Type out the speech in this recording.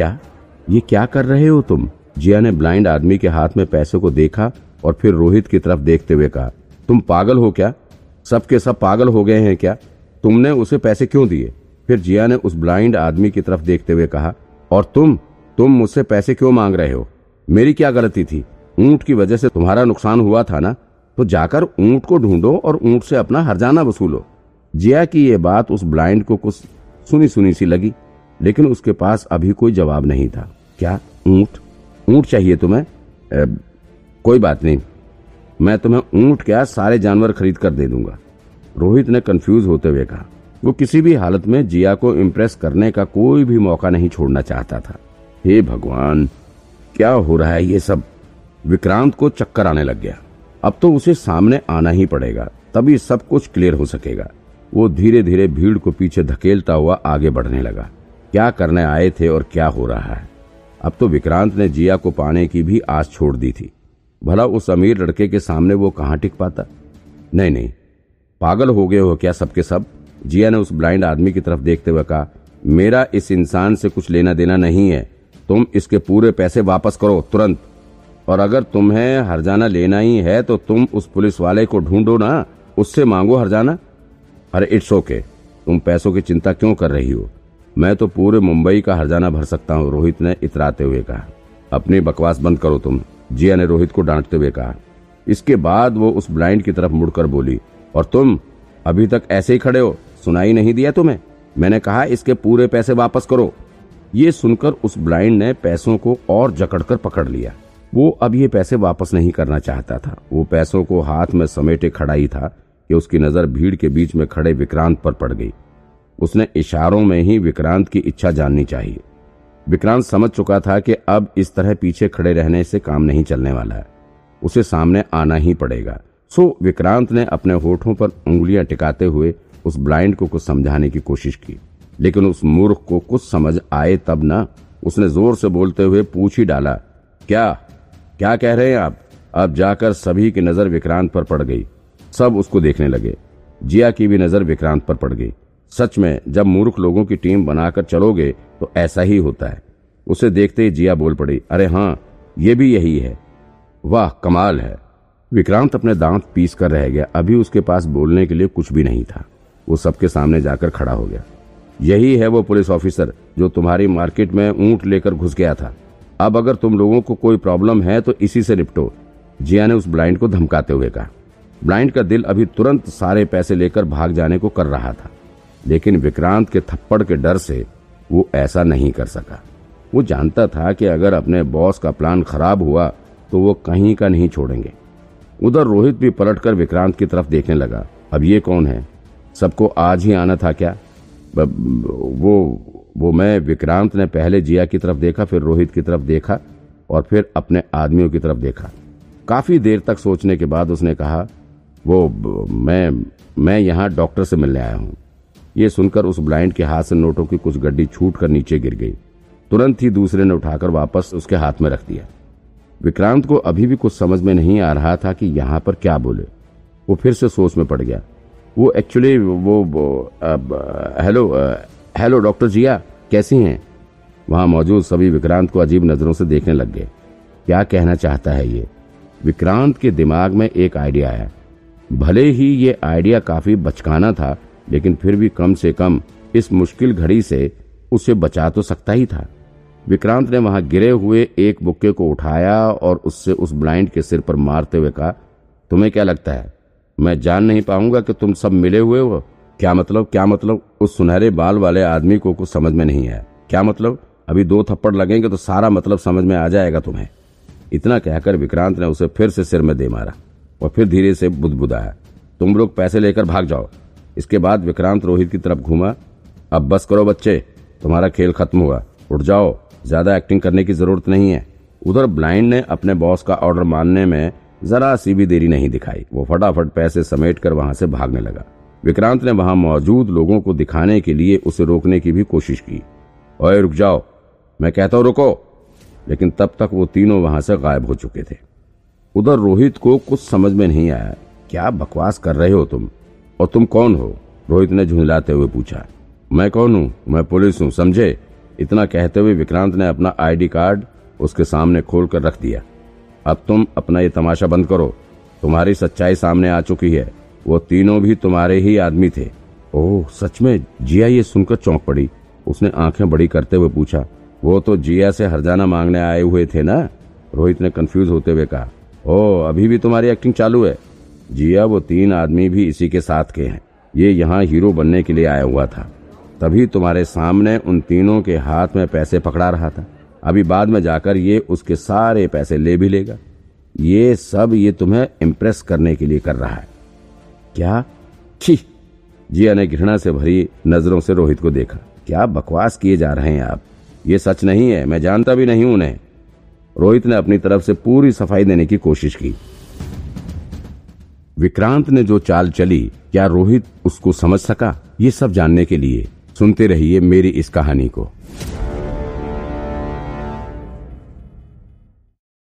क्या? ये क्या कर रहे हो तुम? जिया ने ब्लाइंड आदमी के हाथ में पैसे को देखा और फिर रोहित की तरफ़ देखते हुए कहा, तुम पागल हो क्या? सब के सब पागल हो गए हैं क्या? तुमने उसे पैसे क्यों दिए? फिर जिया ने उस ब्लाइंड आदमी की तरफ़ देखते हुए कहा, और तुम? तुम मुझसे पैसे क्यों मांग रहे हो? मेरी क्या गलती थी? ऊँट की वजह से तुम्हारा नुकसान हुआ था ना? तो जाकर ऊँट को ढूंढो और ऊँट से अपना हरजाना वसूलो। जिया की ये बात उस ब्लाइंड को कुछ सुनी सुनी सी लगी। लेकिन उसके पास अभी कोई जवाब नहीं था। क्या ऊँट? ऊँट चाहिए तुम्हें? ए, कोई बात नहीं। मैं तुम्हें ऊँट क्या सारे जानवर खरीद कर दे दूँगा। रोहित ने कंफ्यूज होते हुए कहा। वो किसी भी हालत में जिया को इम्प्रेस करने का कोई भी मौका नहीं छोड़ना चाहता था। हे भगवान क्या हो रहा है ये सब? विक्रांत को चक्कर आने लग गया। अब तो उसे सामने आना ही पड़ेगा तभी सब कुछ क्लियर हो सकेगा। वो धीरे धीरे भीड़ को पीछे धकेलता हुआ आगे बढ़ने लगा। क्या करने आए थे और क्या हो रहा है? अब तो विक्रांत ने जिया को पाने की भी आस छोड़ दी थी। भला उस अमीर लड़के के सामने वो कहाँ टिक पाता? नहीं नहीं। पागल हो गए हो क्या सबके सब? जिया ने उस ब्लाइंड आदमी की तरफ़ देखते हुए कहा, मेरा इस इंसान से कुछ लेना देना नहीं है। तुम इसके पूरे पैसे वापस करो, तुरंत। और अगर तुम्हें हरजाना लेना ही है तो तुम उस पुलिस वाले को ढूंढो ना। उससे मांगो हरजाना? अरे, इट्स ओके। तुम पैसों की चिंता क्यों कर रही हो? मैं तो पूरे मुंबई का हरजाना भर सकता हूँ, रोहित ने इतराते हुए कहा। अपनी बकवास बंद करो तुम, जिया ने रोहित को डांटते हुए कहा। इसके बाद वो उस ब्लाइंड की तरफ़ मुड़कर बोली, और तुम अभी तक ऐसे ही खड़े हो? सुनाई नहीं दिया तुम्हें? मैंने कहा, इसके पूरे पैसे वापस करो। ये सुनकर उस ब्लाइंड ने पैसों को और जकड़कर पकड़ लिया। वो अब ये पैसे वापस नहीं करना चाहता था। वो पैसों को हाथ में समेटे खड़ा ही था कि उसकी नज़र भीड़ के बीच में खड़े विक्रांत पर पड़ गई। उसने इशारों में ही विक्रांत की इच्छा जाननी चाहिए। विक्रांत समझ चुका था कि अब इस तरह पीछे खड़े रहने से काम नहीं चलने वाला है। उसे सामने आना ही पड़ेगा। सो विक्रांत ने अपने होठों पर उंगलियाँ टिकाते हुए उस ब्लाइंड को कुछ समझाने की कोशिश की। लेकिन उस मूर्ख को कुछ समझ आए तब ना उसने ज़ोर से बोलते हुए पूछ ही डाला, क्या? क्या कह रहे हैं आप? अब जाकर सभी की नज़र विक्रांत पर पड़ गई। सब उसको देखने लगे। जिया की भी नज़र विक्रांत पर पड़ गई। सच में, जब मूर्ख लोगों की टीम बनाकर चलोगे तो ऐसा ही होता है। उसे देखते ही जिया बोल पड़ी, अरे हाँ ये भी यही है। वाह, कमाल है। विक्रांत अपने दांत पीस कर रह गया। अभी उसके पास बोलने के लिए कुछ भी नहीं था। वो सबके सामने जाकर खड़ा हो गया। यही है वो पुलिस ऑफिसर, जो तुम्हारी मार्केट में ऊँट लेकर घुस गया था। अब अगर तुम लोगों को कोई प्रॉब्लम है तो इसी से निपटो। जिया ने उस ब्लाइंड को धमकाते हुए कहा। ब्लाइंड का दिल अभी तुरंत सारे पैसे लेकर भाग जाने को कर रहा था। लेकिन विक्रांत के थप्पड़ के डर से वो ऐसा नहीं कर सका। वो जानता था कि अगर अपने बॉस का प्लान खराब हुआ तो वो कहीं का नहीं छोड़ेंगे। उधर रोहित भी पलटकर विक्रांत की तरफ़ देखने लगा। अब ये कौन है? सबको आज ही आना था क्या? वो वो मैं विक्रांत ने पहले जिया की तरफ़ देखा, फिर रोहित की तरफ़ देखा, और फिर अपने आदमियों की तरफ़ देखा। काफ़ी देर तक सोचने के बाद उसने कहा, वो मैं मैं यहाँ डॉक्टर से मिलने आया हूँ। ये सुनकर उस ब्लाइंड के हाथ से नोटों की कुछ गड्डी छूट कर नीचे गिर गई। तुरंत ही दूसरे ने उठाकर वापस उसके हाथ में रख दिया। विक्रांत को अभी भी कुछ समझ में नहीं आ रहा था कि यहाँ पर क्या बोले। वो फिर से सोच में पड़ गया। वो एक्चुअली वो, हेलो हेलो डॉक्टर जिया कैसी हैं? वहाँ मौजूद सभी विक्रांत को अजीब नज़रों से देखने लग गए। क्या कहना चाहता है ये? विक्रांत के दिमाग में एक आइडिया आया। भले ही ये आइडिया काफ़ी बचकाना था लेकिन फिर भी कम से कम इस मुश्किल घड़ी से उसे बचा तो सकता ही था। विक्रांत ने वहाँ गिरे हुए एक बुक्के को उठाया और उससे उस ब्लाइंड के सिर पर मारते हुए कहा, तुम्हें क्या लगता है? मैं जान नहीं पाऊँगा कि तुम सब मिले हुए हो। क्या मतलब क्या मतलब? उस सुनहरे बाल वाले आदमी को कुछ समझ में नहीं आया क्या मतलब? अभी दो थप्पड़ लगेंगे तो सारा मतलब समझ में आ जाएगा तुम्हें। इतना कहकर विक्रांत ने उसे फिर से सिर में दे मारा और फिर धीरे से बुदबुदाया, तुम लोग पैसे लेकर भाग जाओ। इसके बाद विक्रांत रोहित की तरफ़ घूमा। अब बस करो बच्चे, तुम्हारा खेल खत्म हुआ। उठ जाओ, ज़्यादा एक्टिंग करने की ज़रूरत नहीं है। उधर ब्लाइंड ने अपने बॉस का ऑर्डर मानने में जरा सी भी देरी नहीं दिखाई। वो फटाफट पैसे समेट कर वहाँ से भागने लगा। विक्रांत ने वहाँ मौजूद लोगों को दिखाने के लिए उसे रोकने की भी कोशिश की। ओए, रुक जाओ। मैं कहता हूँ रुको। लेकिन तब तक वो तीनों वहाँ से गायब हो चुके थे। उधर रोहित को कुछ समझ में नहीं आया, क्या बकवास कर रहे हो तुम? और तुम कौन हो? रोहित ने झुंझलाते हुए पूछा। मैं कौन हूँ? मैं पुलिस हूँ, समझे? इतना कहते हुए विक्रांत ने अपना आईडी कार्ड उसके सामने खोलकर रख दिया। अब तुम अपना ये तमाशा बंद करो। तुम्हारी सच्चाई सामने आ चुकी है। वो तीनों भी तुम्हारे ही आदमी थे। ओह, सच में? जिया ये सुनकर चौंक पड़ी। उसने आँखें बड़ी करते हुए पूछा। वो तो जिया से हरजाना मांगने आए हुए थे ना? रोहित ने कंफ्यूज होते हुए कहा। ओ अभी भी तुम्हारी एक्टिंग चालू है? जिया वो तीन आदमी भी इसी के साथ के हैं। ये यहाँ हीरो बनने के लिए आया हुआ था। तभी तुम्हारे सामने उन तीनों के हाथ में पैसे पकड़ा रहा था। अभी बाद में जाकर ये उसके सारे पैसे ले भी लेगा। ये सब ये तुम्हें इम्प्रेस करने के लिए कर रहा है। क्या? छी! जिया ने घृणा से भरी नज़रों से रोहित को देखा। क्या बकवास किए जा रहे हैं आप? ये सच नहीं है, मैं जानता भी नहीं उन्हें। रोहित ने अपनी तरफ़ से पूरी सफ़ाई देने की कोशिश की। विक्रांत ने जो चाल चली, क्या रोहित उसको समझ सका? ये सब जानने के लिए सुनते रहिए मेरी इस कहानी को।